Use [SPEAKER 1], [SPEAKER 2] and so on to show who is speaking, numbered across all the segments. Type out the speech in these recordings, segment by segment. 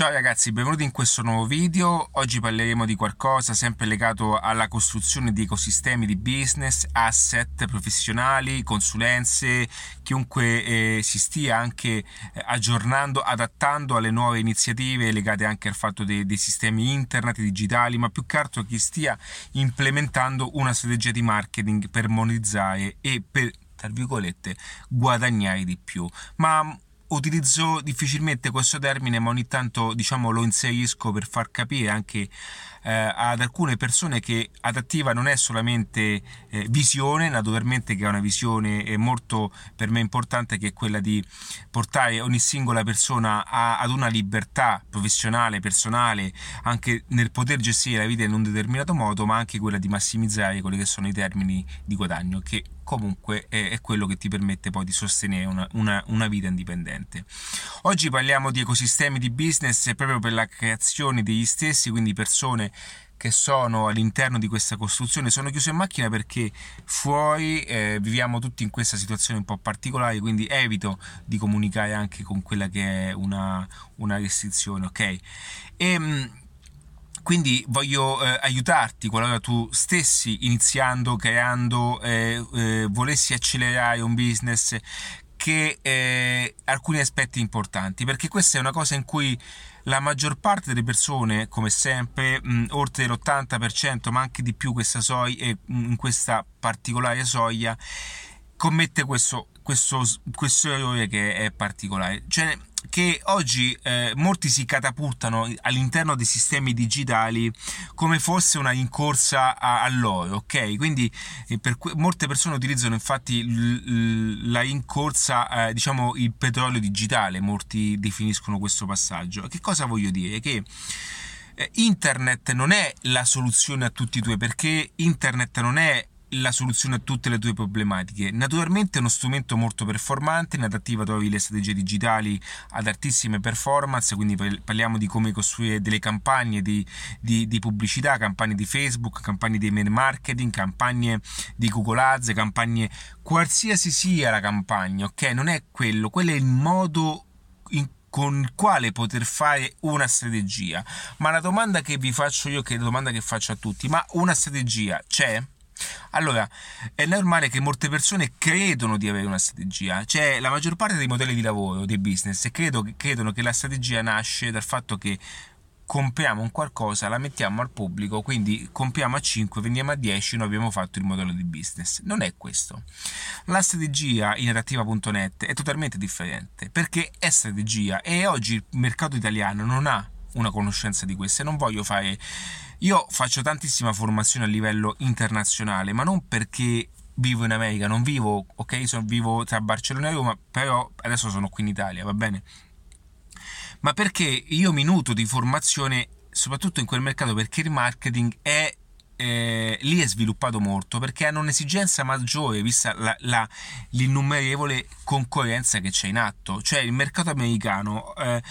[SPEAKER 1] Ciao ragazzi, benvenuti in questo nuovo video. Oggi parleremo di qualcosa sempre legato alla costruzione di ecosistemi di business, asset professionali, consulenze, chiunque eh, si stia anche eh, aggiornando, adattando alle nuove iniziative legate anche al fatto dei, dei sistemi internet digitali, ma più che altro chi stia implementando una strategia di marketing per monetizzare e per tra virgolette guadagnare di più. Ma utilizzo difficilmente questo termine, ma ogni tanto diciamo lo inserisco per far capire anche eh, ad alcune persone che adattiva non è solamente eh, visione, naturalmente che è una visione molto per me importante che è quella di portare ogni singola persona a, ad una libertà professionale, personale, anche nel poter gestire la vita in un determinato modo, ma anche quella di massimizzare quelli che sono i termini di guadagno che comunque è, è quello che ti permette poi di sostenere una, una, una vita indipendente. Oggi parliamo di ecosistemi di business proprio per la creazione degli stessi, quindi persone che sono all'interno di questa costruzione sono chiuse in macchina perché fuori eh, viviamo tutti in questa situazione un po' particolare, quindi evito di comunicare anche con quella che è una, una restrizione, ok? E, ehm, quindi voglio eh, aiutarti qualora tu stessi iniziando, creando, eh, eh, volessi accelerare un business che eh, alcuni aspetti importanti, perché questa è una cosa in cui la maggior parte delle persone, come sempre, mh, oltre l'80%, ma anche di più questa soglia, in questa particolare soglia, commette questo, questo, questo errore che è particolare. Cioè, che oggi eh, molti si catapultano all'interno dei sistemi digitali come fosse una rincorsa a, a loro, ok? Quindi eh, per que- molte persone utilizzano infatti l- l- la rincorsa, eh, diciamo il petrolio digitale, molti definiscono questo passaggio. Che cosa voglio dire? Che eh, internet non è la soluzione a tutti i tuoi perché internet non è la soluzione a tutte le tue problematiche. Naturalmente è uno strumento molto performante, in adattiva trovi le strategie digitali ad altissime performance, quindi parliamo di come costruire delle campagne di, di, di pubblicità, campagne di Facebook, campagne di email marketing, campagne di Google Ads, campagne qualsiasi sia la campagna, ok? Non è quello, quello è il modo in con il quale poter fare una strategia. Ma la domanda che vi faccio io, che è la domanda che faccio a tutti, ma una strategia c'è? Allora, è normale che molte persone credono di avere una strategia, cioè la maggior parte dei modelli di lavoro, dei business, credo, credono che la strategia nasce dal fatto che compriamo un qualcosa, la mettiamo al pubblico, quindi compriamo a 5, vendiamo a 10, noi abbiamo fatto il modello di business. Non è questo. La strategia in adattiva.net è totalmente differente, perché è strategia e oggi il mercato italiano non ha una conoscenza di queste, non voglio fare io faccio tantissima formazione a livello internazionale, ma non perché vivo in America, non vivo, ok, sono, vivo tra Barcellona e Roma, però adesso sono qui in Italia, va bene? Ma perché io mi nutro di formazione soprattutto in quel mercato perché il marketing è eh, lì è sviluppato molto perché hanno un'esigenza maggiore vista la, la, l'innumerevole concorrenza che c'è in atto. Cioè il mercato americano eh,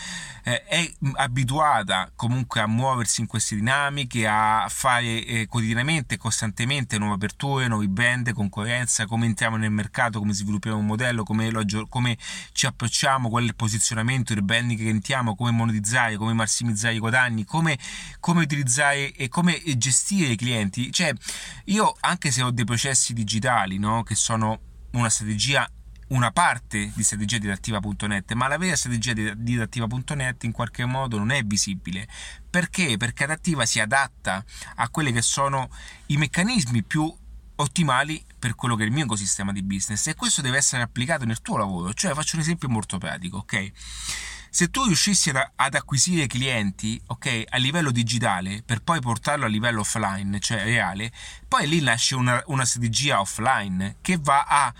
[SPEAKER 1] eh, è abituata comunque a muoversi in queste dinamiche, a fare eh, quotidianamente, costantemente nuove aperture, nuovi brand, concorrenza, come entriamo nel mercato, come sviluppiamo un modello, come, lo, come ci approcciamo, qual è il posizionamento, il branding che entriamo, come monetizzare, come massimizzare i guadagni, come, come utilizzare e come gestire i clienti clienti. Cioè, io anche se ho dei processi digitali, no, che sono una strategia una parte di strategia di attiva.net, ma la vera strategia di attiva.net in qualche modo non è visibile. Perché? Perché adattiva si adatta a quelli che sono i meccanismi più ottimali per quello che è il mio ecosistema di business e questo deve essere applicato nel tuo lavoro. Cioè, faccio un esempio molto pratico, ok? Se tu riuscissi ad, acquisire clienti, ok, a livello digitale, per poi portarlo a livello offline, cioè reale, poi lì nasce una, una strategia offline che va a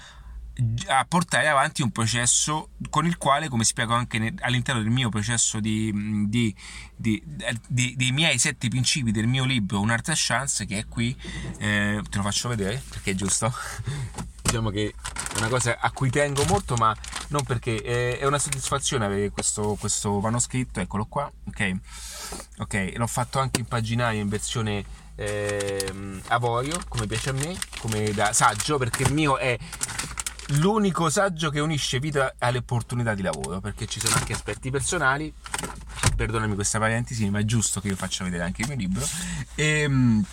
[SPEAKER 1] a portare avanti un processo con il quale, come spiego anche all'interno del mio processo di, di, di, di, dei miei sette principi del mio libro Un'arte a chance, che è qui, eh, te lo faccio vedere perché è giusto. diciamo che è una cosa a cui tengo molto, ma non perché è, è una soddisfazione avere questo, questo, manoscritto, eccolo qua, ok? Ok, l'ho fatto anche in paginario in versione eh, avorio, come piace a me, come da saggio, perché il mio è l'unico saggio che unisce vita alle opportunità di lavoro, perché ci sono anche aspetti personali perdonami questa parentesi, ma è giusto che io faccia vedere anche il mio libro. E, ehm,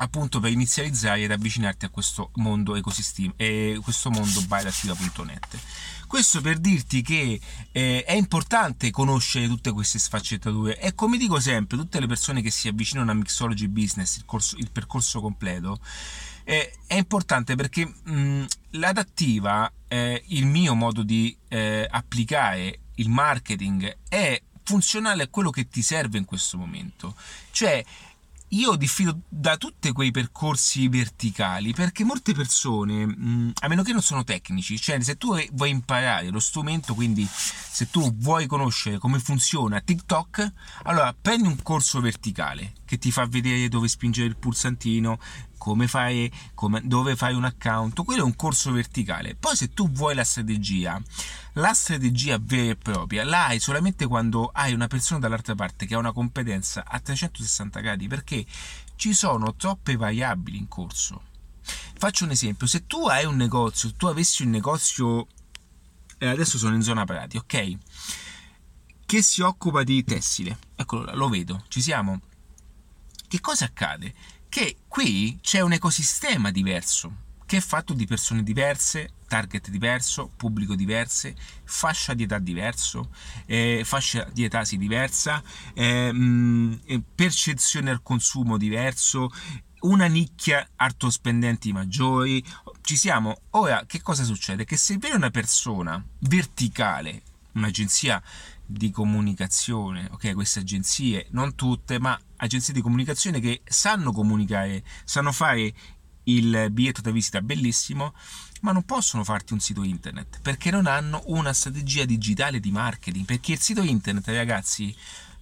[SPEAKER 1] appunto per inizializzare ed avvicinarti a questo mondo ecosistema e questo mondo bylattiva.net. Questo per dirti che eh, è importante conoscere tutte queste sfaccettature e come dico sempre, tutte le persone che si avvicinano a Mixology Business, il, corso, il percorso completo, eh, è importante perché mh, l'adattiva, eh, il mio modo di eh, applicare il marketing è funzionale a quello che ti serve in questo momento. Cioè, io diffido da tutti quei percorsi verticali perché molte persone, mm, a meno che non sono tecnici, cioè se tu vuoi imparare lo strumento, quindi se tu vuoi conoscere come funziona TikTok, allora prendi un corso verticale che ti fa vedere dove spingere il pulsantino, come fai, come, dove fai un account, quello è un corso verticale. Poi se tu vuoi la strategia, la strategia vera e propria la hai solamente quando hai una persona dall'altra parte che ha una competenza a 360 gradi, perché ci sono troppe variabili in corso. Faccio un esempio, se tu hai un negozio, tu avessi un negozio, eh, adesso sono in zona Prati, ok? Che si occupa di tessile, eccolo lo vedo, ci siamo. Che cosa accade? che qui c'è un ecosistema diverso che è fatto di persone diverse, target diverso, pubblico diverse, fascia di età diverso, eh, fascia di età si diversa, eh, mh, mm, percezione al consumo diverso, una nicchia artospendenti maggiori. Ci siamo. Ora, che cosa succede? Che se viene una persona verticale, un'agenzia di comunicazione, ok? Queste agenzie, non tutte, ma agenzie di comunicazione che sanno comunicare, sanno fare il biglietto da visita bellissimo, ma non possono farti un sito internet perché non hanno una strategia digitale di marketing. Perché il sito internet, ragazzi,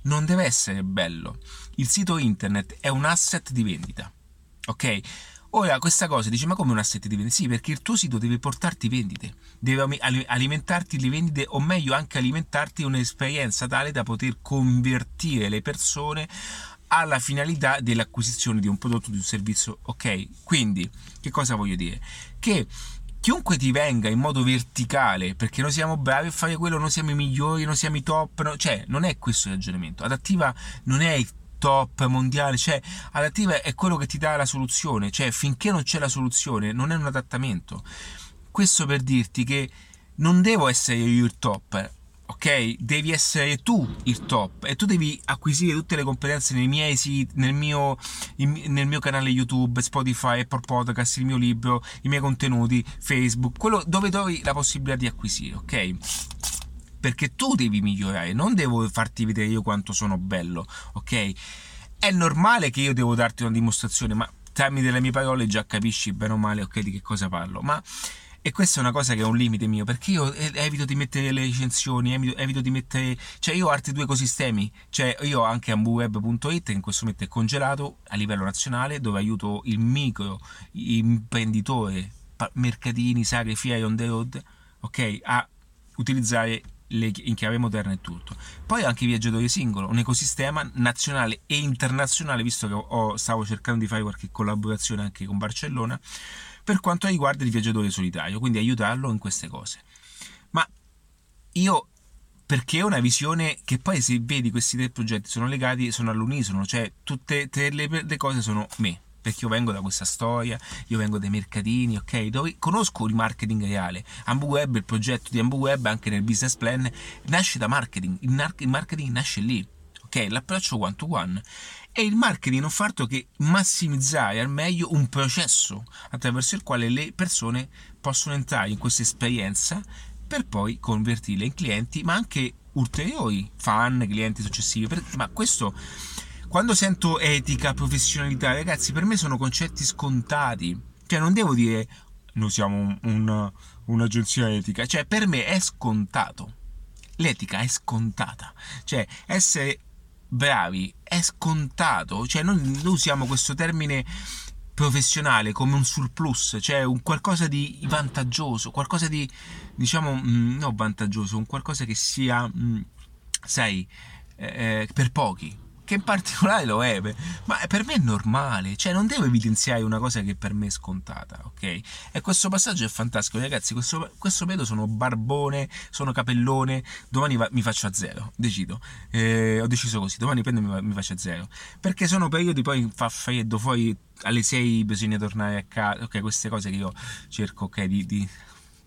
[SPEAKER 1] non deve essere bello. Il sito internet è un asset di vendita, ok? Ora, questa cosa dice: Ma come un asset di vendita? Sì, perché il tuo sito deve portarti vendite, deve alimentarti le vendite, o meglio, anche alimentarti un'esperienza tale da poter convertire le persone alla finalità dell'acquisizione di un prodotto di un servizio. Ok, quindi che cosa voglio dire? Che chiunque ti venga in modo verticale perché noi siamo bravi a fare quello, noi siamo i migliori, noi siamo i top, no? cioè non è questo il ragionamento. Adattiva non è il top mondiale, cioè adattiva è quello che ti dà la soluzione, cioè finché non c'è la soluzione non è un adattamento. Questo per dirti che non devo essere io il top, ok? Devi essere tu il top e tu devi acquisire tutte le competenze nei miei siti, nel mio, nel mio canale YouTube, Spotify, Apple Podcast, il mio libro, i miei contenuti, Facebook, quello dove trovi la possibilità di acquisire, ok? perché tu devi migliorare, non devo farti vedere io quanto sono bello, ok? È normale che io devo darti una dimostrazione, ma tramite le mie parole già capisci bene o male, ok, di che cosa parlo, ma e questa è una cosa che è un limite mio perché io evito di mettere le recensioni evito, evito di mettere cioè io ho altri due ecosistemi cioè io ho anche ambuweb.it che in questo momento è congelato a livello nazionale dove aiuto il micro imprenditore mercatini sagre fiere on the road ok a utilizzare le, in chiave moderna e tutto. Poi anche viaggiatori singolo, un ecosistema nazionale e internazionale, visto che ho, stavo cercando di fare qualche collaborazione anche con Barcellona, per quanto riguarda il viaggiatore solitario, quindi aiutarlo in queste cose. Ma io perché è una visione che poi se vedi questi tre progetti sono legati, sono all'unisono, cioè tutte le, le cose sono me, perché io vengo da questa storia, io vengo dai mercatini, ok? Dove conosco il marketing reale. AmbuWeb, il progetto di AmbuWeb anche nel business plan nasce da marketing, il, marketing nasce lì, ok? L'approccio one to one. E il marketing altro che massimizzare al meglio un processo attraverso il quale le persone possono entrare in questa esperienza per poi convertirle in clienti, ma anche ulteriori fan, clienti successivi. Ma questo quando sento etica, professionalità, ragazzi, per me sono concetti scontati. Cioè, non devo dire noi siamo un, un'agenzia etica. Cioè, per me è scontato. L'etica è scontata. Cioè, essere bravi è scontato. Cioè, noi, usiamo questo termine professionale come un surplus, cioè un qualcosa di vantaggioso, qualcosa di, diciamo, mh, non vantaggioso, un qualcosa che sia, mh, sai, eh, eh per pochi che in particolare lo è, ma per me è normale, cioè non devo evidenziare una cosa che per me è scontata, ok? E questo passaggio è fantastico, ragazzi, questo, questo periodo sono barbone, sono capellone, domani va, mi faccio a zero, decido, eh, ho deciso così, domani prendo mi, mi faccio a zero, perché sono periodi poi fa freddo, poi alle 6 bisogna tornare a casa, ok, queste cose che io cerco, ok, di, di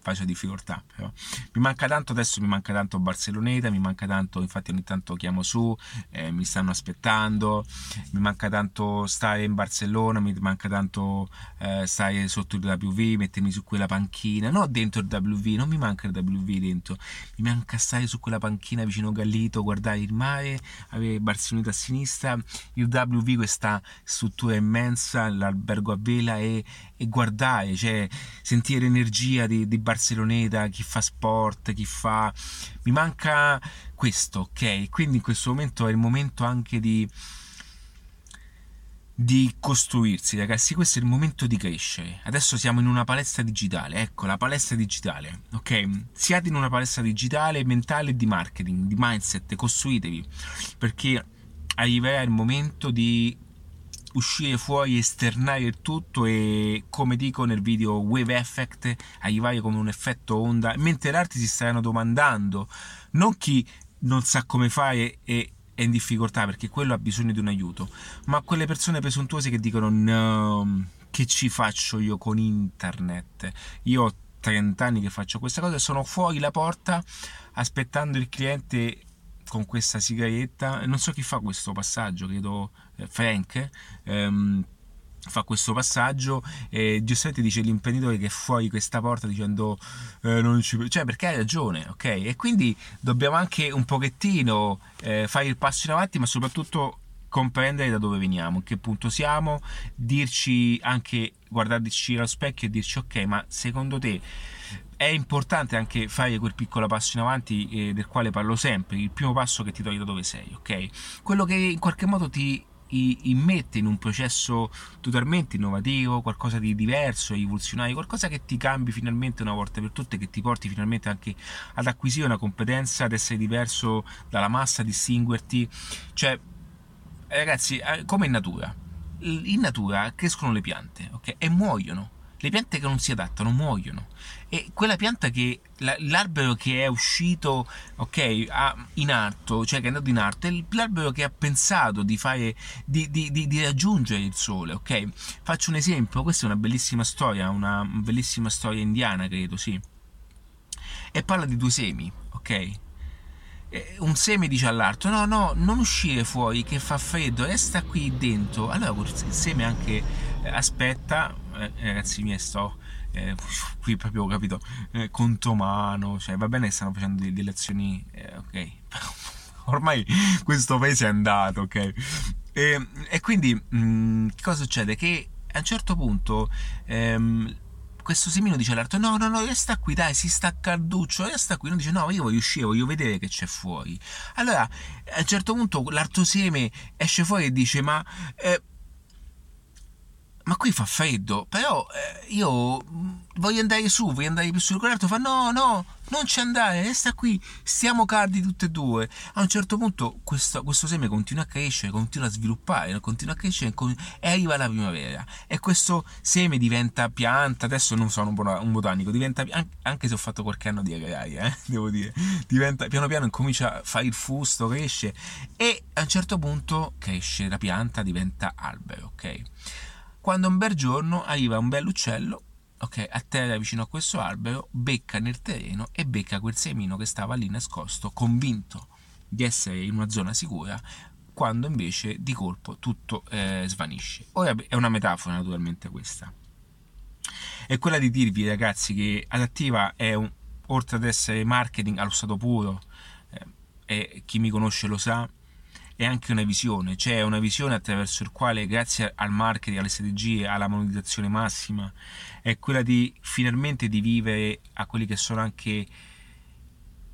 [SPEAKER 1] faccio difficoltà però. mi manca tanto adesso mi manca tanto Barceloneta mi manca tanto infatti ogni tanto chiamo su eh, mi stanno aspettando. Mi manca tanto stare in Barcellona mi manca tanto eh, stare sotto il WV mettermi su quella panchina. No dentro il WV non mi manca il WV dentro. Mi manca stare su quella panchina vicino Gallito guardare il mare avere Barcelloneta a sinistra. Il WV questa struttura immensa l'albergo a vela e, e guardare cioè sentire l'energia di, di Barceloneta, chi fa sport, chi fa... Mi manca questo, ok? Quindi in questo momento è il momento anche di di costruirsi, ragazzi. Questo è il momento di crescere. Adesso siamo in una palestra digitale. Ecco, la palestra digitale. Ok? Siate in una palestra digitale mentale di marketing, di mindset. Costruitevi perché arriverà il momento di uscire fuori, esternare il tutto e come dico nel video wave effect arrivare come un effetto onda mentre altri si staranno domandando non chi non sa come fare e è in difficoltà perché quello ha bisogno di un aiuto ma quelle persone presuntuose che dicono no che ci faccio io con internet? Io ho 30 anni che faccio questa cosa e sono fuori la porta aspettando il cliente con questa sigaretta non so chi fa questo passaggio credo Frank ehm, fa questo passaggio e giustamente dice l'imprenditore che è fuori questa porta dicendo eh, non ci cioè perché hai ragione ok e quindi dobbiamo anche un pochettino eh, fare il passo in avanti ma soprattutto comprendere da dove veniamo, in che punto siamo, dirci anche guardarci allo specchio e dirci ok, ma secondo te è importante anche fare quel piccolo passo in avanti eh, del quale parlo sempre, il primo passo che ti toglie da dove sei, ok? Quello che in qualche modo ti immette in un processo totalmente innovativo, qualcosa di diverso, rivoluzionario, qualcosa che ti cambi finalmente una volta per tutte, che ti porti finalmente anche ad acquisire una competenza, ad essere diverso dalla massa, distinguerti. Cioè, ragazzi, eh, come in natura. In natura crescono le piante, ok? E muoiono. Le piante che non si adattano muoiono. E quella pianta che l'albero che è uscito, ok, in alto, cioè che è andato in alto, è l'albero che ha pensato di fare, di, di, di, di raggiungere il sole, ok? Faccio un esempio, questa è una bellissima storia, una bellissima storia indiana, credo, sì. E parla di due semi, ok? un seme dice all'altro no no non uscire fuori che fa freddo resta qui dentro allora il seme anche aspetta eh, ragazzi miei sto eh, qui proprio capito eh, contomano cioè va bene che stanno facendo delle, azioni eh, ok ormai questo paese è andato ok. E, e quindi mh, mm, cosa succede? Che a un certo punto ehm, questo semino dice all'altro no no no resta qui dai si sta calduccio resta qui non dice no io voglio uscire voglio vedere che c'è fuori. Allora a un certo punto l'altro seme esce fuori e dice ma eh, ma qui fa freddo, però eh, io mm, voglio andare su, voglio andare più su. Quell'altro fa no, no, non ci andare, resta qui, stiamo caldi tutte e due. A un certo punto questo, questo seme continua a crescere, continua a sviluppare, continua a crescere e arriva la primavera. E questo seme diventa pianta, adesso non sono un botanico, diventa, anche se ho fatto qualche anno di agraria, eh, devo dire, diventa, piano piano incomincia a fare il fusto, cresce e a un certo punto cresce la pianta, diventa albero, ok? Quando un bel giorno arriva un bell'uccello ok, a terra vicino a questo albero, becca nel terreno e becca quel semino che stava lì nascosto, convinto di essere in una zona sicura, quando invece di colpo tutto eh, svanisce. Ora è una metafora naturalmente questa. È quella di dirvi ragazzi che Adattiva è un, oltre ad essere marketing allo stato puro, eh, e chi mi conosce lo sa, è anche una visione, cioè una visione attraverso il quale grazie al marketing, alle strategie, alla monetizzazione massima, è quella di finalmente di vivere a quelli che sono anche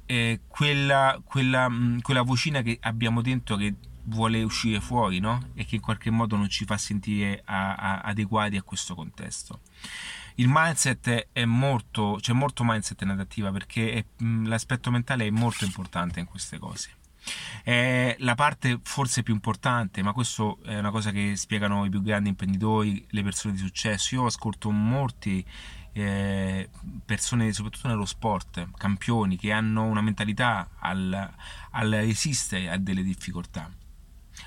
[SPEAKER 1] eh, quella, quella, mh, quella vocina che abbiamo dentro che vuole uscire fuori no? e che in qualche modo non ci fa sentire a, a, adeguati a questo contesto. Il mindset è molto, c'è molto mindset in adattiva perché è, mh, l'aspetto mentale è molto importante in queste cose. È la parte forse più importante, ma questo è una cosa che spiegano i più grandi imprenditori, le persone di successo. Io ascolto molti eh, persone, soprattutto nello sport, campioni che hanno una mentalità al, al resistere a delle difficoltà.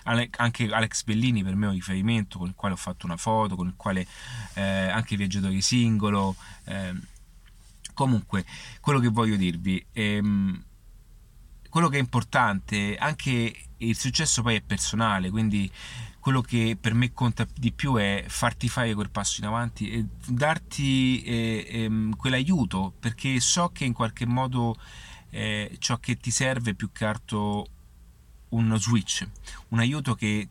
[SPEAKER 1] Anche Alex Bellini per me è un riferimento con il quale ho fatto una foto, con il quale eh, anche Viaggiatori Singolo. Eh, comunque, quello che voglio dirvi, ehm, quello che è importante, anche il successo poi è personale, quindi quello che per me conta di più è farti fare quel passo in avanti e darti eh, ehm, quell'aiuto, perché so che in qualche modo eh, ciò che ti serve è più che altro uno switch, un aiuto che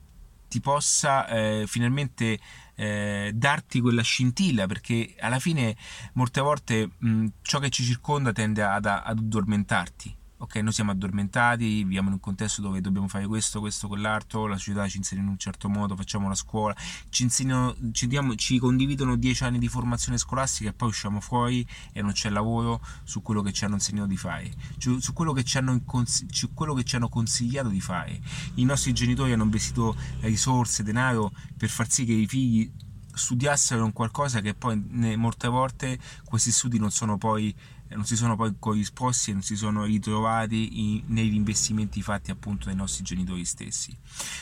[SPEAKER 1] ti possa eh, finalmente eh, darti quella scintilla perché alla fine molte volte mh, ciò che ci circonda tende ad, ad addormentarti ok, noi siamo addormentati, viviamo in un contesto dove dobbiamo fare questo, questo, quell'altro, la società ci insegna in un certo modo, facciamo la scuola, ci, insegnano, ci, diamo, ci condividono dieci anni di formazione scolastica e poi usciamo fuori e non c'è lavoro su quello che ci hanno insegnato di fare, su quello che ci hanno, su quello che ci hanno consigliato di fare. I nostri genitori hanno investito risorse, denaro per far sì che i figli studiassero un qualcosa che poi molte volte questi studi non sono poi non si sono poi corrisposti e non si sono ritrovati in, negli investimenti fatti appunto dai nostri genitori stessi.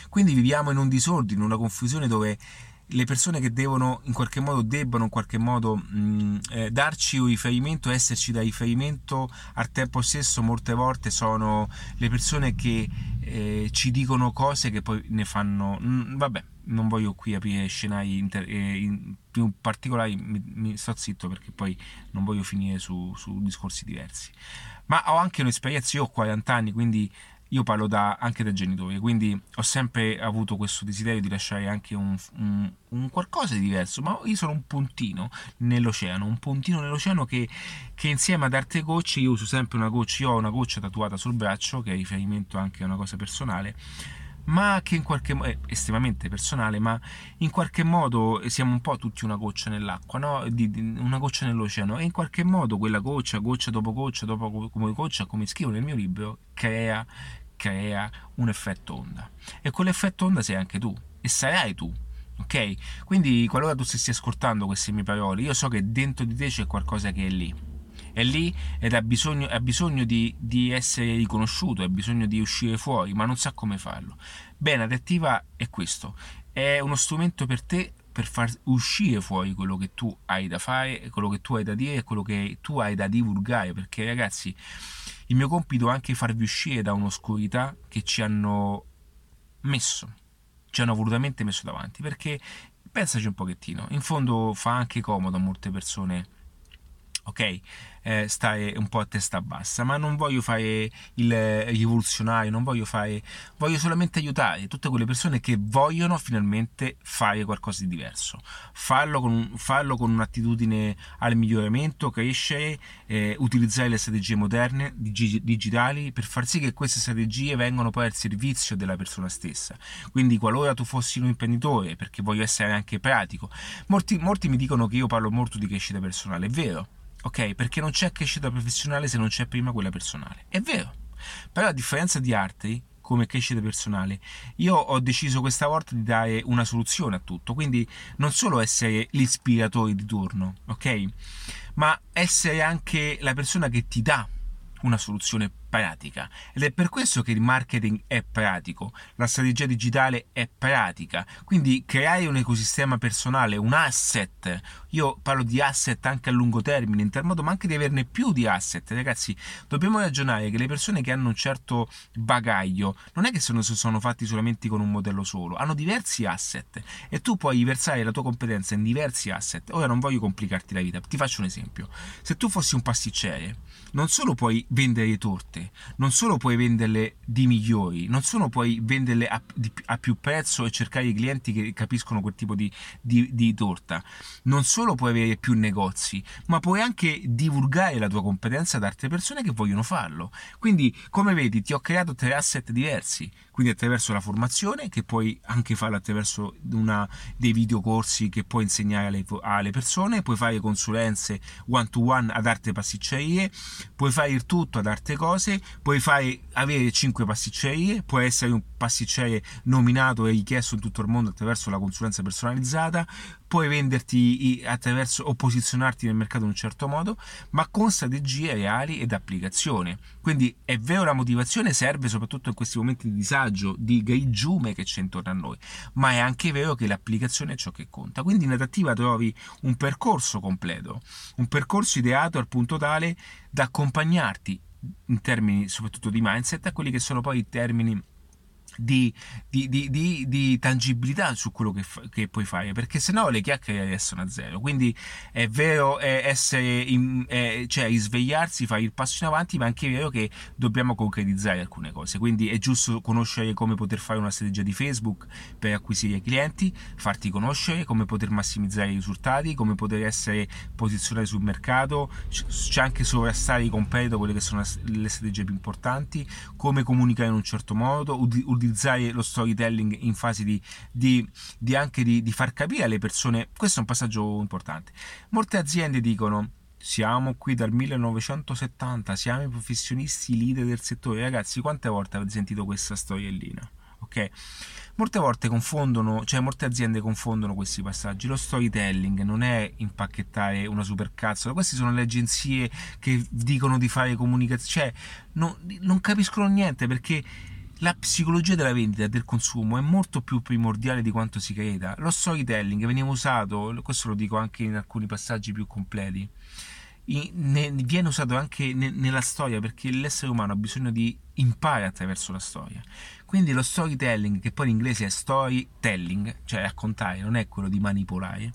[SPEAKER 1] Quindi viviamo in un disordine, in una confusione dove le persone che devono in qualche modo debbano in qualche modo mh, eh, darci un riferimento, esserci da riferimento al tempo stesso molte volte sono le persone che eh, ci dicono cose che poi ne fanno mh, vabbè non voglio qui aprire scenari inter- eh, in più particolari, mi, mi, sto zitto perché poi non voglio finire su, su, discorsi diversi. Ma ho anche un'esperienza, io ho 40 anni, quindi io parlo da, anche da genitore, quindi ho sempre avuto questo desiderio di lasciare anche un, un, un, qualcosa di diverso, ma io sono un puntino nell'oceano, un puntino nell'oceano che, che, insieme ad altre gocce, io uso sempre una goccia, io ho una goccia tatuata sul braccio, che è riferimento anche a una cosa personale, ma che in qualche modo è estremamente personale, ma in qualche modo siamo un po' tutti una goccia nell'acqua, no? di, di, una goccia nell'oceano, e in qualche modo quella goccia, goccia dopo goccia, dopo come goccia, come scrivo nel mio libro, crea, crea un effetto onda. E quell'effetto onda sei anche tu, e sarai tu. Ok? Quindi, qualora tu stessi ascoltando queste mie parole, io so che dentro di te c'è qualcosa che è lì è lì ed ha bisogno, ha bisogno di, di, essere riconosciuto, ha bisogno di uscire fuori, ma non sa come farlo. Bene, adattiva è questo, è uno strumento per te per far uscire fuori quello che tu hai da fare, quello che tu hai da dire e quello che tu hai da divulgare, perché ragazzi, il mio compito è anche farvi uscire da un'oscurità che ci hanno messo, ci hanno volutamente messo davanti, perché pensaci un pochettino, in fondo fa anche comodo a molte persone ok? Eh, stare un po' a testa bassa, ma non voglio fare il rivoluzionario, non voglio fare, voglio solamente aiutare tutte quelle persone che vogliono finalmente fare qualcosa di diverso, farlo con, farlo con un'attitudine al miglioramento, crescere, eh, utilizzare le strategie moderne, dig- digitali, per far sì che queste strategie vengano poi al servizio della persona stessa. Quindi qualora tu fossi un imprenditore, perché voglio essere anche pratico, molti, molti mi dicono che io parlo molto di crescita personale, è vero, ok? Perché non c'è crescita professionale se non c'è prima quella personale. È vero. Però a differenza di altri, come crescita personale, io ho deciso questa volta di dare una soluzione a tutto, quindi non solo essere l'ispiratore di turno, ok? Ma essere anche la persona che ti dà una soluzione pratica ed è per questo che il marketing è pratico, la strategia digitale è pratica, quindi creare un ecosistema personale, un asset, io parlo di asset anche a lungo termine in tal modo, ma anche di averne più di asset, ragazzi, dobbiamo ragionare che le persone che hanno un certo bagaglio non è che sono, sono fatti solamente con un modello solo, hanno diversi asset e tu puoi versare la tua competenza in diversi asset. Ora non voglio complicarti la vita, ti faccio un esempio. Se tu fossi un pasticcere, non solo puoi vendere torte, non solo puoi venderle di migliori, non solo puoi venderle a, di, a più prezzo e cercare i clienti che capiscono quel tipo di, di, di torta, non solo puoi avere più negozi, ma puoi anche divulgare la tua competenza ad altre persone che vogliono farlo. Quindi, come vedi, ti ho creato tre asset diversi, quindi attraverso la formazione, che puoi anche fare attraverso una, dei videocorsi che puoi insegnare alle, alle persone, puoi fare consulenze one to one ad altre pasticcerie, puoi fare il tutto ad altre cose cose, puoi fare, avere 5 pasticcerie, puoi essere un pasticciere nominato e richiesto in tutto il mondo attraverso la consulenza personalizzata, puoi venderti attraverso o posizionarti nel mercato in un certo modo, ma con strategie reali ed applicazione. Quindi è vero la motivazione serve soprattutto in questi momenti di disagio, di grigiume che c'è intorno a noi, ma è anche vero che l'applicazione è ciò che conta. Quindi in adattiva trovi un percorso completo, un percorso ideato al punto tale da accompagnarti in termini soprattutto di mindset a quelli che sono poi i termini di, di, di, di, tangibilità su quello che, fa, che, puoi fare perché sennò le chiacchiere restano a zero. Quindi è vero è essere in, è, cioè risvegliarsi fare il passo in avanti ma è anche vero che dobbiamo concretizzare alcune cose. Quindi è giusto conoscere come poter fare una strategia di Facebook per acquisire clienti farti conoscere come poter massimizzare i risultati come poter essere posizionati sul mercato c'è anche sovrastare i competitor quelle che sono le strategie più importanti come comunicare in un certo modo utilizzare utilizzare lo storytelling in fase di, di, di anche di, di far capire alle persone. Questo è un passaggio importante. Molte aziende dicono siamo qui dal 1970, siamo i professionisti leader del settore. Ragazzi, quante volte avete sentito questa storiellina? Ok? Molte volte confondono, cioè molte aziende confondono questi passaggi. Lo storytelling non è impacchettare una supercazzola, queste sono le agenzie che dicono di fare comunicazione, cioè no, non capiscono niente perché la psicologia della vendita e del consumo è molto più primordiale di quanto si creda. Lo storytelling veniva usato, questo lo dico anche in alcuni passaggi più completi, viene usato anche nella storia perché l'essere umano ha bisogno di imparare attraverso la storia. Quindi lo storytelling, che poi in inglese è storytelling, cioè raccontare, non è quello di manipolare,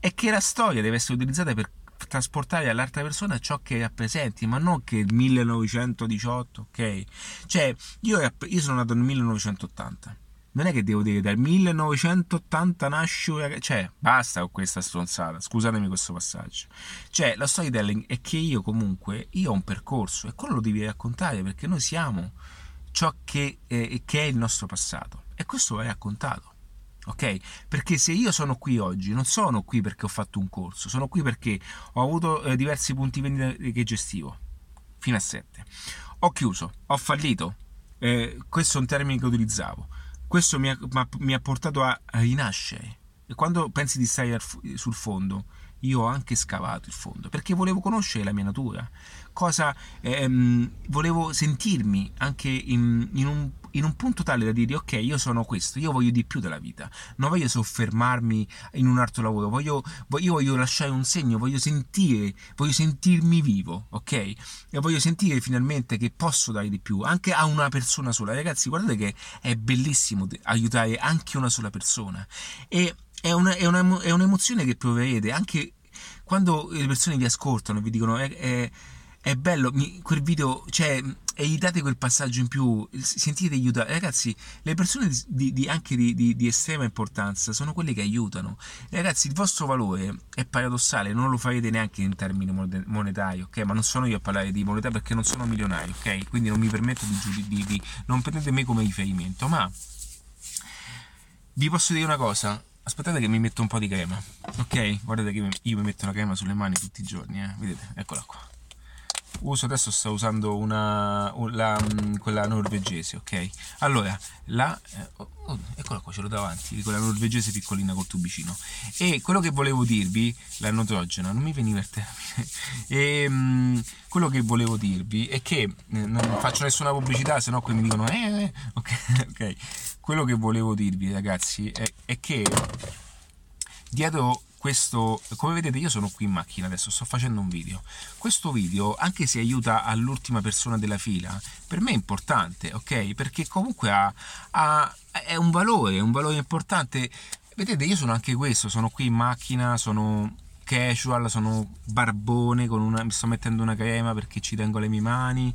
[SPEAKER 1] è che la storia deve essere utilizzata per trasportare all'altra persona ciò che rappresenti, ma non che il 1918, ok? Cioè, io, io sono nato nel 1980. Non è che devo dire dal 1980 nasce, cioè, basta con questa stronzata, scusatemi questo passaggio. Cioè, la storytelling è che io comunque, io ho un percorso e quello lo devi raccontare perché noi siamo ciò che, eh, che è il nostro passato e questo va raccontato ok? Perché se io sono qui oggi, non sono qui perché ho fatto un corso, sono qui perché ho avuto eh, diversi punti vendita che gestivo, fino a 7. Ho chiuso, ho fallito, eh, questo è un termine che utilizzavo, questo mi ha, mi ha portato a rinascere. E quando pensi di stare sul fondo, io ho anche scavato il fondo perché volevo conoscere la mia natura, cosa ehm, volevo sentirmi anche in, in, un, in, un, punto tale da dire ok, io sono questo, io voglio di più della vita, non voglio soffermarmi in un altro lavoro, voglio, io voglio lasciare un segno, voglio sentire, voglio sentirmi vivo, ok? E voglio sentire finalmente che posso dare di più anche a una persona sola. Ragazzi, guardate che è bellissimo aiutare anche una sola persona. E è, una, è, una, è un'emozione che proverete anche quando le persone vi ascoltano, vi dicono è, è, è bello, mi, quel video, cioè, e gli date quel passaggio in più, sentite aiutare. Ragazzi, le persone di, di, anche di, di, estrema importanza sono quelle che aiutano. Ragazzi, il vostro valore è paradossale, non lo farete neanche in termini monetari, ok? Ma non sono io a parlare di moneta perché non sono milionario, ok? Quindi non mi permetto di, non prendete me come riferimento, ma vi posso dire una cosa Aspettate che mi metto un po' di crema. Ok? Guardate che io mi metto una crema sulle mani tutti i giorni, eh. Vedete? Eccola qua. Uso adesso sto usando una, la, mm, quella norvegese, ok? Allora, la eh, oh, oh, eccola qua, ce l'ho davanti, quella norvegese piccolina col tubicino. E quello che volevo dirvi, la notrogena, non mi veniva il termine. E, mh, quello che volevo dirvi è che eh, non faccio nessuna pubblicità, se no qui mi dicono eh, eh ok, ok quello che volevo dirvi ragazzi è, è che dietro questo, come vedete io sono qui in macchina adesso, sto facendo un video. Questo video, anche se aiuta all'ultima persona della fila, per me è importante, ok? Perché comunque ha, ha, è un valore, un valore importante. Vedete, io sono anche questo, sono qui in macchina, sono casual, sono barbone, una, mi sto mettendo una crema perché ci tengo le mie mani.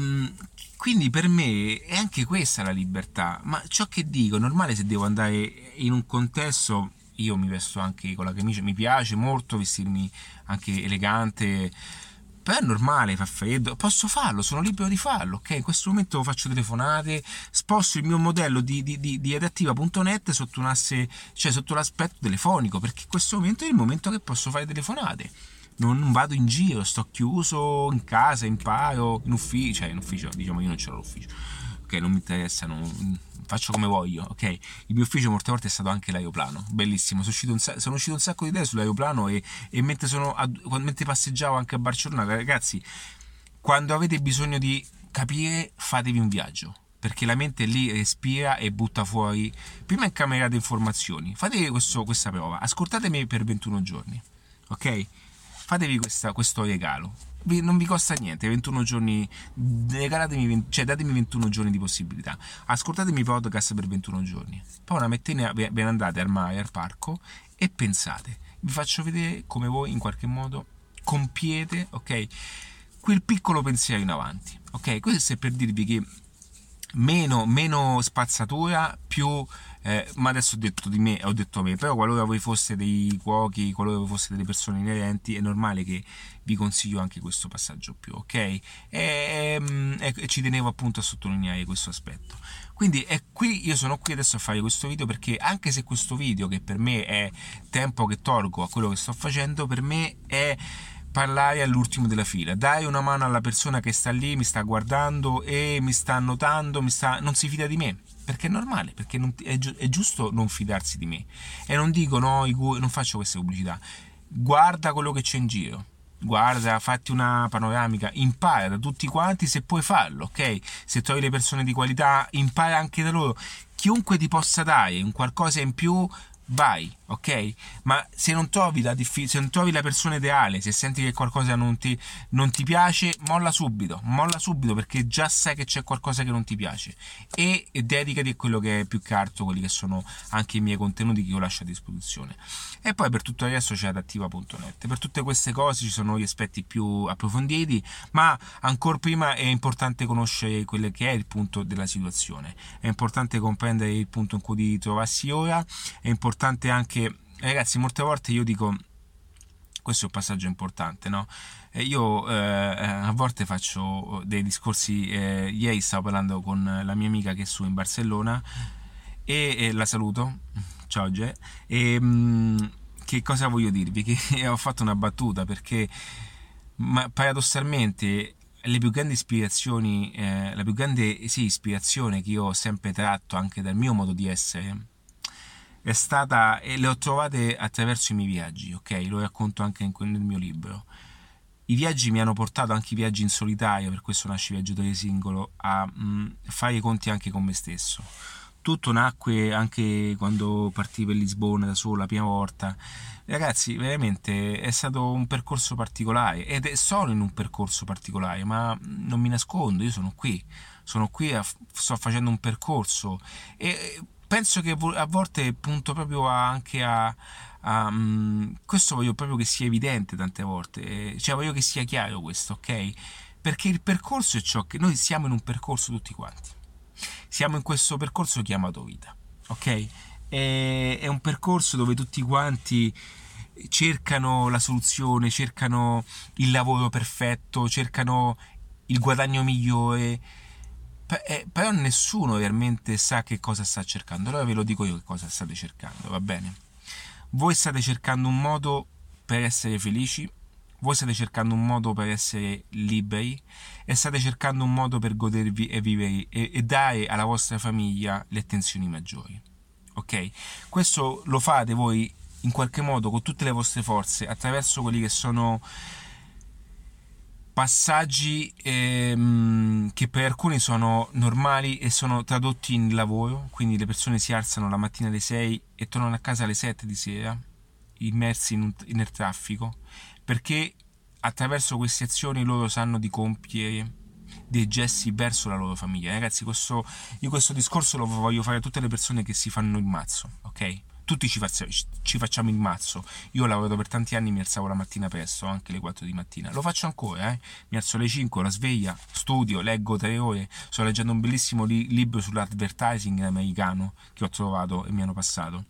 [SPEAKER 1] Mm, quindi per me è anche questa la libertà, ma ciò che dico, è normale se devo andare in un contesto, io mi vesto anche con la camicia, mi piace molto vestirmi anche elegante, però è normale, fa freddo, posso farlo, sono libero di farlo, ok? In questo momento faccio telefonate, sposto il mio modello di, di, di, di adattiva.net sotto asse, cioè sotto l'aspetto telefonico, perché in questo momento è il momento che posso fare telefonate non vado in giro, sto chiuso in casa, imparo, in ufficio, cioè in ufficio, diciamo io non ce l'ho l'ufficio, ok, non mi interessa, non, faccio come voglio, ok? Il mio ufficio molte volte è stato anche l'aeroplano, bellissimo, sono uscito un, sono uscito un sacco di idee sull'aeroplano e, e mentre, sono, mentre passeggiavo anche a Barcellona, ragazzi, quando avete bisogno di capire, fatevi un viaggio perché la mente lì respira e butta fuori. Prima incamerate informazioni, fatevi questo, questa prova, ascoltatemi per 21 giorni, ok? Fatevi questa, questo regalo, non vi costa niente, 21 giorni, regalatemi, cioè datemi 21 giorni di possibilità, ascoltatemi i podcast per 21 giorni, poi una mattina ve ne andate al mare, al parco e pensate, vi faccio vedere come voi in qualche modo compiete, ok? Quel piccolo pensiero in avanti, ok? Questo è per dirvi che meno, meno spazzatura, più... Eh, ma adesso ho detto di me, ho detto a me, però qualora voi foste dei cuochi, qualora voi foste delle persone inerenti, è normale che vi consiglio anche questo passaggio più, ok? E, e, ehm, e ci tenevo appunto a sottolineare questo aspetto. Quindi è qui, io sono qui adesso a fare questo video perché anche se questo video, che per me è tempo che tolgo a quello che sto facendo, per me è parlare all'ultimo della fila, dai una mano alla persona che sta lì, mi sta guardando e mi sta notando, mi sta, non si fida di me, perché è normale, perché non, è, gi- è, giusto non fidarsi di me. E non dico no, non faccio queste pubblicità, guarda quello che c'è in giro. Guarda, fatti una panoramica, impara da tutti quanti se puoi farlo, ok? Se trovi le persone di qualità, impara anche da loro. Chiunque ti possa dare un qualcosa in più, vai, ok? Ma se non trovi la, diffi- se non trovi la persona ideale, se senti che qualcosa non ti, non ti, piace, molla subito, molla subito perché già sai che c'è qualcosa che non ti piace e, e dedicati a quello che è più carto, quelli che sono anche i miei contenuti che io lascio a disposizione. E poi per tutto il resto c'è adattiva.net. Per tutte queste cose ci sono gli aspetti più approfonditi, ma ancora prima è importante conoscere quello che è il punto della situazione. È importante comprendere il punto in cui ti trovassi ora, è importante anche ragazzi, molte volte io dico questo è un passaggio importante, no? io eh, eh, a volte faccio dei discorsi, eh, ieri stavo parlando con la mia amica che è su in Barcellona e, e la saluto, ciao Ge, e mh, mm, che cosa voglio dirvi? Che ho fatto una battuta perché paradossalmente le più grandi ispirazioni, eh, la più grande sì, ispirazione che io ho sempre tratto anche dal mio modo di essere è stata e le ho trovate attraverso i miei viaggi, ok? Lo racconto anche in, nel mio libro. I viaggi mi hanno portato anche i viaggi in solitario, per questo nasce Viaggiatore Singolo, a mh, mm, fare i conti anche con me stesso. Tutto nacque anche quando partii per Lisbona da solo la prima volta. Ragazzi, veramente è stato un percorso particolare ed è solo in un percorso particolare, ma non mi nascondo, io sono qui, sono qui, a, sto facendo un percorso e penso che a volte punto proprio anche a, a um, questo voglio proprio che sia evidente tante volte, cioè voglio che sia chiaro questo, ok? Perché il percorso è ciò che noi siamo in un percorso tutti quanti. Siamo in questo percorso chiamato vita, ok? È, è un percorso dove tutti quanti cercano la soluzione, cercano il lavoro perfetto, cercano il guadagno migliore, eh, però nessuno realmente sa che cosa sta cercando. Allora ve lo dico io che cosa state cercando, va bene? Voi state cercando un modo per essere felici, voi state cercando un modo per essere liberi e state cercando un modo per godervi e vivere e, e dare alla vostra famiglia le attenzioni maggiori. Ok? Questo lo fate voi in qualche modo con tutte le vostre forze attraverso quelli che sono passaggi ehm, che per alcuni sono normali e sono tradotti in lavoro, quindi le persone si alzano la mattina alle 6 e tornano a casa alle 7 di sera, immersi un, nel traffico, perché attraverso queste azioni loro sanno di compiere dei gesti verso la loro famiglia. Ragazzi, questo, io questo discorso lo voglio fare a tutte le persone che si fanno il mazzo, ok? Tutti ci, facciamo, ci facciamo il mazzo. Io ho lavorato per tanti anni, mi alzavo la mattina presto, anche le 4 di mattina. Lo faccio ancora, eh? Mi alzo alle 5, la sveglia, studio, leggo 3 ore. Sto leggendo un bellissimo li- libro sull'advertising americano che ho trovato e mi hanno passato.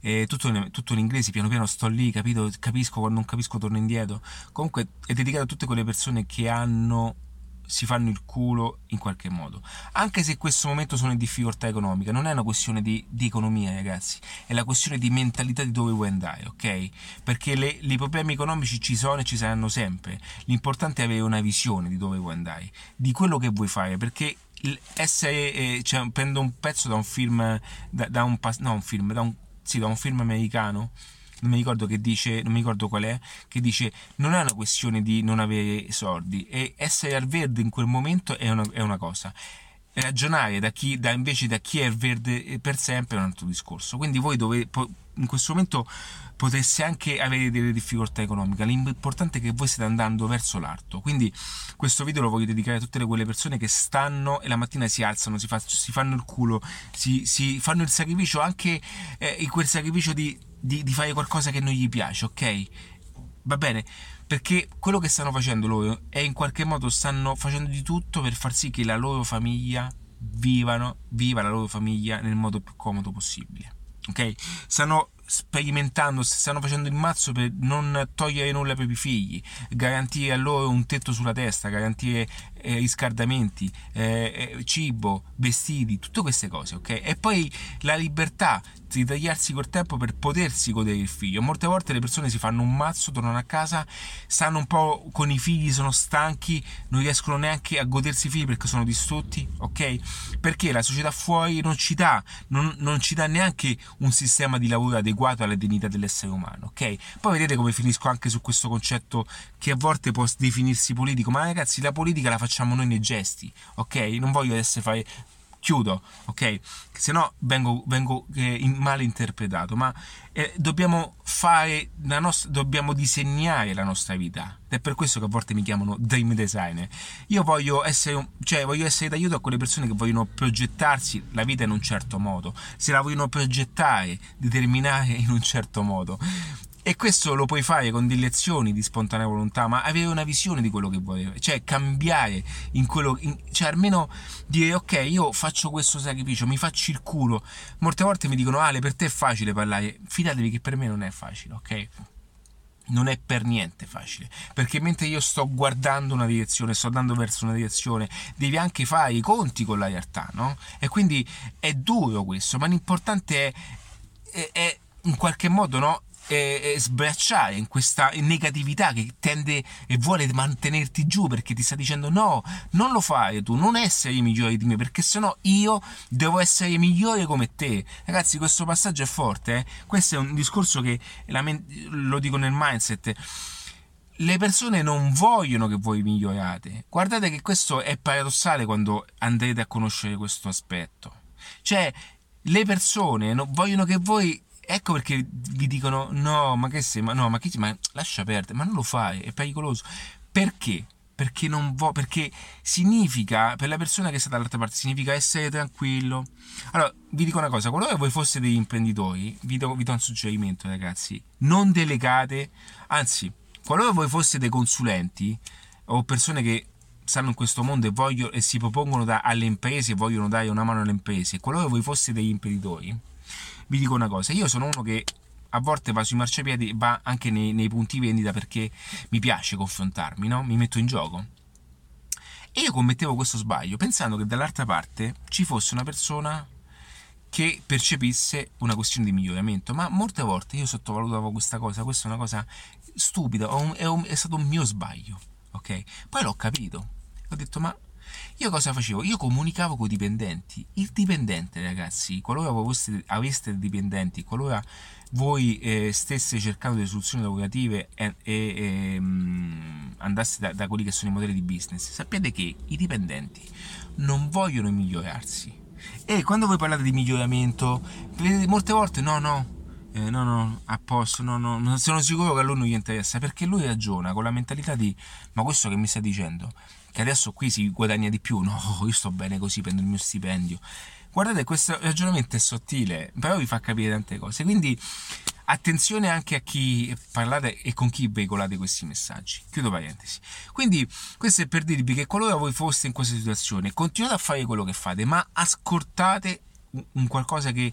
[SPEAKER 1] Tutto, in, tutto, in, inglese, piano piano sto lì, capito? Capisco, quando non capisco torno indietro. Comunque è dedicato a tutte quelle persone che hanno si fanno il culo in qualche modo. Anche se in questo momento sono in difficoltà economica, non è una questione di, di economia, ragazzi, è la questione di mentalità di dove vuoi andare, ok? Perché i problemi economici ci sono e ci saranno sempre. L'importante è avere una visione di dove vuoi andare, di quello che vuoi fare, perché essere, eh, cioè, prendo un pezzo da un film, da, da un, no, un film, da un, sì, da un film americano non mi ricordo che dice, non mi ricordo qual è, che dice non è una questione di non avere soldi e essere al verde in quel momento è una, è una cosa ragionare da chi, da, invece da chi è verde per sempre è un altro discorso. Quindi voi dovete, in questo momento potreste anche avere delle difficoltà economiche. L'importante è che voi stiate andando verso l'alto. Quindi questo video lo voglio dedicare a tutte quelle persone che stanno e la mattina si alzano, si, fa, si fanno il culo, si, si, fanno il sacrificio, anche eh, quel sacrificio di, di, di fare qualcosa che non gli piace, ok? Va bene? Perché quello che stanno facendo loro è in qualche modo stanno facendo di tutto per far sì che la loro famiglia vivano, viva la loro famiglia nel modo più comodo possibile. Ok? Stanno sperimentando, stanno facendo il mazzo per non togliere nulla per i figli, garantire a loro un tetto sulla testa, garantire eh, riscaldamenti, eh, eh, cibo, vestiti, tutte queste cose, ok? E poi la libertà di tagliarsi col tempo per potersi godere il figlio. Molte volte le persone si fanno un mazzo, tornano a casa, stanno un po' con i figli, sono stanchi, non riescono neanche a godersi i figli perché sono distrutti, ok? Perché la società fuori non ci dà, non, non ci dà neanche un sistema di lavoro adeguato alla dignità dell'essere umano, ok? Poi vedete come finisco anche su questo concetto che a volte può definirsi politico, ma ragazzi la politica la facciamo noi nei gesti, ok? Non voglio adesso fare chiudo, ok? Se no vengo, vengo eh, in, male interpretato, ma eh, dobbiamo fare la nostra, dobbiamo disegnare la nostra vita. Ed è per questo che a volte mi chiamano dream designer. Io voglio essere, cioè, voglio essere d'aiuto a quelle persone che vogliono progettarsi la vita in un certo modo, se la vogliono progettare, determinare in un certo modo. E questo lo puoi fare con delle azioni di spontanea volontà, ma avere una visione di quello che vuoi, cioè cambiare in quello, in, cioè almeno dire ok, io faccio questo sacrificio, mi faccio il culo. Molte volte mi dicono Ale, per te è facile parlare, fidatevi che per me non è facile, ok? non è per niente facile perché mentre io sto guardando una direzione, sto andando verso una direzione, devi anche fare i conti con la realtà, no? E quindi è duro questo, ma l'importante è, è, è in qualche modo, no? Eh, sbracciare in questa negatività che tende e vuole mantenerti giù perché ti sta dicendo no, non lo fare tu, non essere migliore di me perché sennò io devo essere migliore come te. Ragazzi, questo passaggio è forte, eh? questo è un discorso che lo dico nel mindset le persone non vogliono che voi migliorate. Guardate che questo è paradossale quando andrete a conoscere questo aspetto. Cioè, le persone vogliono che voi Ecco perché vi dicono no, ma che sei, ma no, ma che ma lascia perdere, ma non lo fai, è pericoloso. Perché? Perché non vo- perché significa per la persona che sta dall'altra parte significa essere tranquillo. Allora, vi dico una cosa, qualora voi foste degli imprenditori, vi do, vi do un suggerimento, ragazzi, non delegate, anzi, qualora voi foste dei consulenti o persone che stanno in questo mondo e, voglio, e si propongono da, alle imprese e vogliono dare una mano alle imprese, qualora voi foste degli imprenditori, vi dico una cosa, io sono uno che a volte va sui marciapiedi, va anche nei, nei punti vendita perché mi piace confrontarmi, no? mi metto in gioco. E io commettevo questo sbaglio pensando che dall'altra parte ci fosse una persona che percepisse una questione di miglioramento, ma molte volte io sottovalutavo questa cosa, questa è una cosa stupida, è, un, è stato un mio sbaglio, ok? Poi l'ho capito, ho detto ma io cosa facevo? Io comunicavo con i dipendenti. Il dipendente, ragazzi, qualora aveste dipendenti, qualora voi eh, stesse cercando delle soluzioni lavorative e, e, e um, andaste da, da quelli che sono i modelli di business, sappiate che i dipendenti non vogliono migliorarsi. E quando voi parlate di miglioramento, vedete molte volte no, no, eh, no, no, a posto, no, no, sono sicuro che a lui non gli interessa, perché lui ragiona con la mentalità di ma questo che mi stai dicendo? Che adesso qui si guadagna di più, no, io sto bene così, prendo il mio stipendio. Guardate, questo ragionamento è sottile, però vi fa capire tante cose. Quindi attenzione anche a chi parlate e con chi veicolate questi messaggi. Chiudo parentesi. Quindi questo è per dirvi che qualora voi foste in questa situazione, continuate a fare quello che fate, ma ascoltate un qualcosa che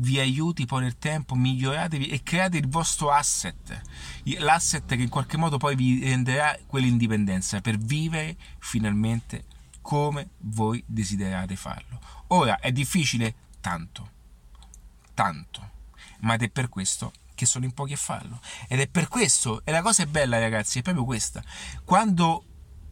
[SPEAKER 1] vi aiuti poi nel tempo, miglioratevi e create il vostro asset, l'asset che in qualche modo poi vi renderà quell'indipendenza per vivere finalmente come voi desiderate farlo. Ora è difficile tanto, tanto, ma ed è per questo che sono in pochi a farlo. Ed è per questo, e la cosa è bella ragazzi, è proprio questa. Quando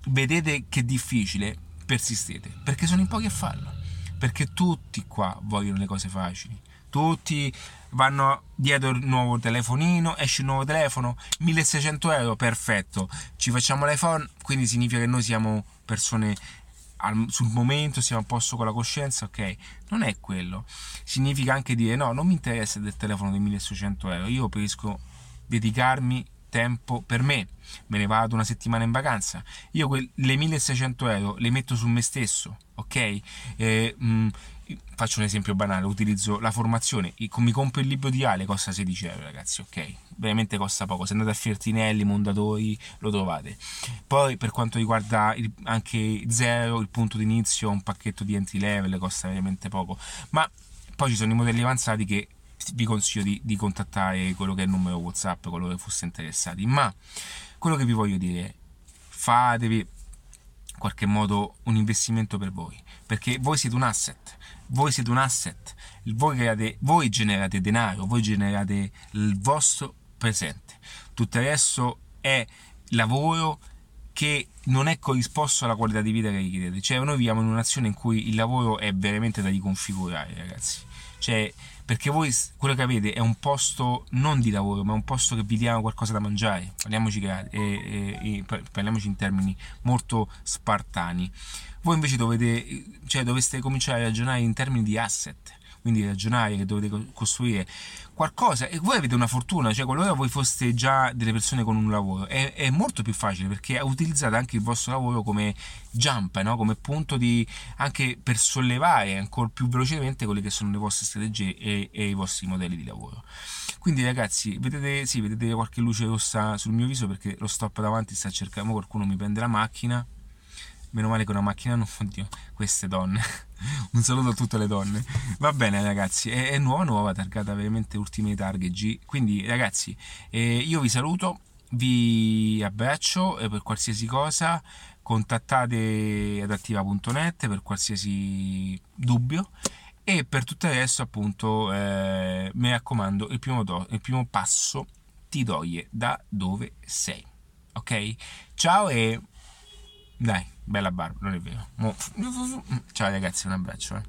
[SPEAKER 1] vedete che è difficile, persistete, perché sono in pochi a farlo. Perché tutti qua vogliono le cose facili. Tutti vanno dietro il nuovo telefonino, esce il nuovo telefono, 1600 euro, perfetto. Ci facciamo l'iPhone, quindi significa che noi siamo persone al, sul momento siamo a posto con la coscienza, ok? Non è quello. Significa anche dire no, non mi interessa del telefono di 1600 euro, io preferisco dedicarmi tempo per me, me ne vado una settimana in vacanza, io que- le 1600 euro le metto su me stesso, ok? Eh, mh, mm, faccio un esempio banale, utilizzo la formazione, mi compro il libro di Ale, costa 16 euro ragazzi, ok? Veramente costa poco, se andate a Fiertinelli, Mondadori, lo trovate. Poi per quanto riguarda il, anche Zero, il punto d'inizio, un pacchetto di entry level, costa veramente poco, ma poi ci sono i modelli avanzati che vi consiglio di, di contattare quello che è il numero WhatsApp, quello che fosse interessati. Ma quello che vi voglio dire, fatevi in qualche modo un investimento per voi, perché voi siete un asset, voi siete un asset, voi, create, voi generate denaro, voi generate il vostro presente. Tutto il resto è lavoro che non è corrisposto alla qualità di vita che richiedete. Cioè, noi viviamo in una nazione in cui il lavoro è veramente da riconfigurare, ragazzi. Cioè, perché voi quello che avete è un posto non di lavoro, ma un posto che vi dia qualcosa da mangiare. Parliamoci, e, e, e, parliamoci in termini molto spartani. Voi invece dovete, cioè, dovreste cominciare a ragionare in termini di asset quindi ragionare, che dovete costruire qualcosa e voi avete una fortuna, cioè qualora voi foste già delle persone con un lavoro è, è molto più facile perché utilizzate anche il vostro lavoro come jump, no? come punto di anche per sollevare ancora più velocemente quelle che sono le vostre strategie e, e i vostri modelli di lavoro. Quindi ragazzi, vedete, sì, vedete qualche luce rossa sul mio viso perché lo stop davanti sta cercando, qualcuno mi prende la macchina Meno male che una macchina non... Oddio, queste donne. Un saluto a tutte le donne. Va bene ragazzi, è, è nuova nuova, targata veramente ultime targhe G. Quindi ragazzi, eh, io vi saluto, vi abbraccio e per qualsiasi cosa contattate adattiva.net per qualsiasi dubbio e per tutto il resto appunto eh, mi raccomando il primo, do, il primo passo ti toglie da dove sei ok ciao e dai, bella barba, non è vero. Ciao ragazzi, un abbraccio. Eh.